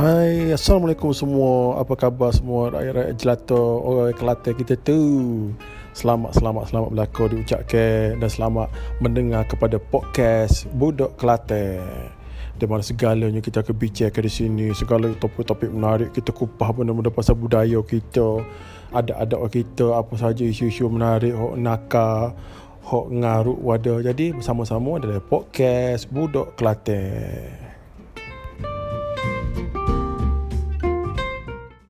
Hai, Assalamualaikum semua. Apa khabar semua rakyat-rakyat jelata orang Kelantan kita tu? Selamat, selamat, selamat berlaku diucapkan dan selamat mendengar kepada podcast Budak Kelantan. Di mana segalanya kita akan bincang di sini, segala topik-topik menarik kita kupah benda-benda pasal budaya kita, adat-adat kita, apa saja isu-isu menarik, hok nakal, hok ngaruk wadah. Jadi bersama-sama adalah podcast Budak Kelantan.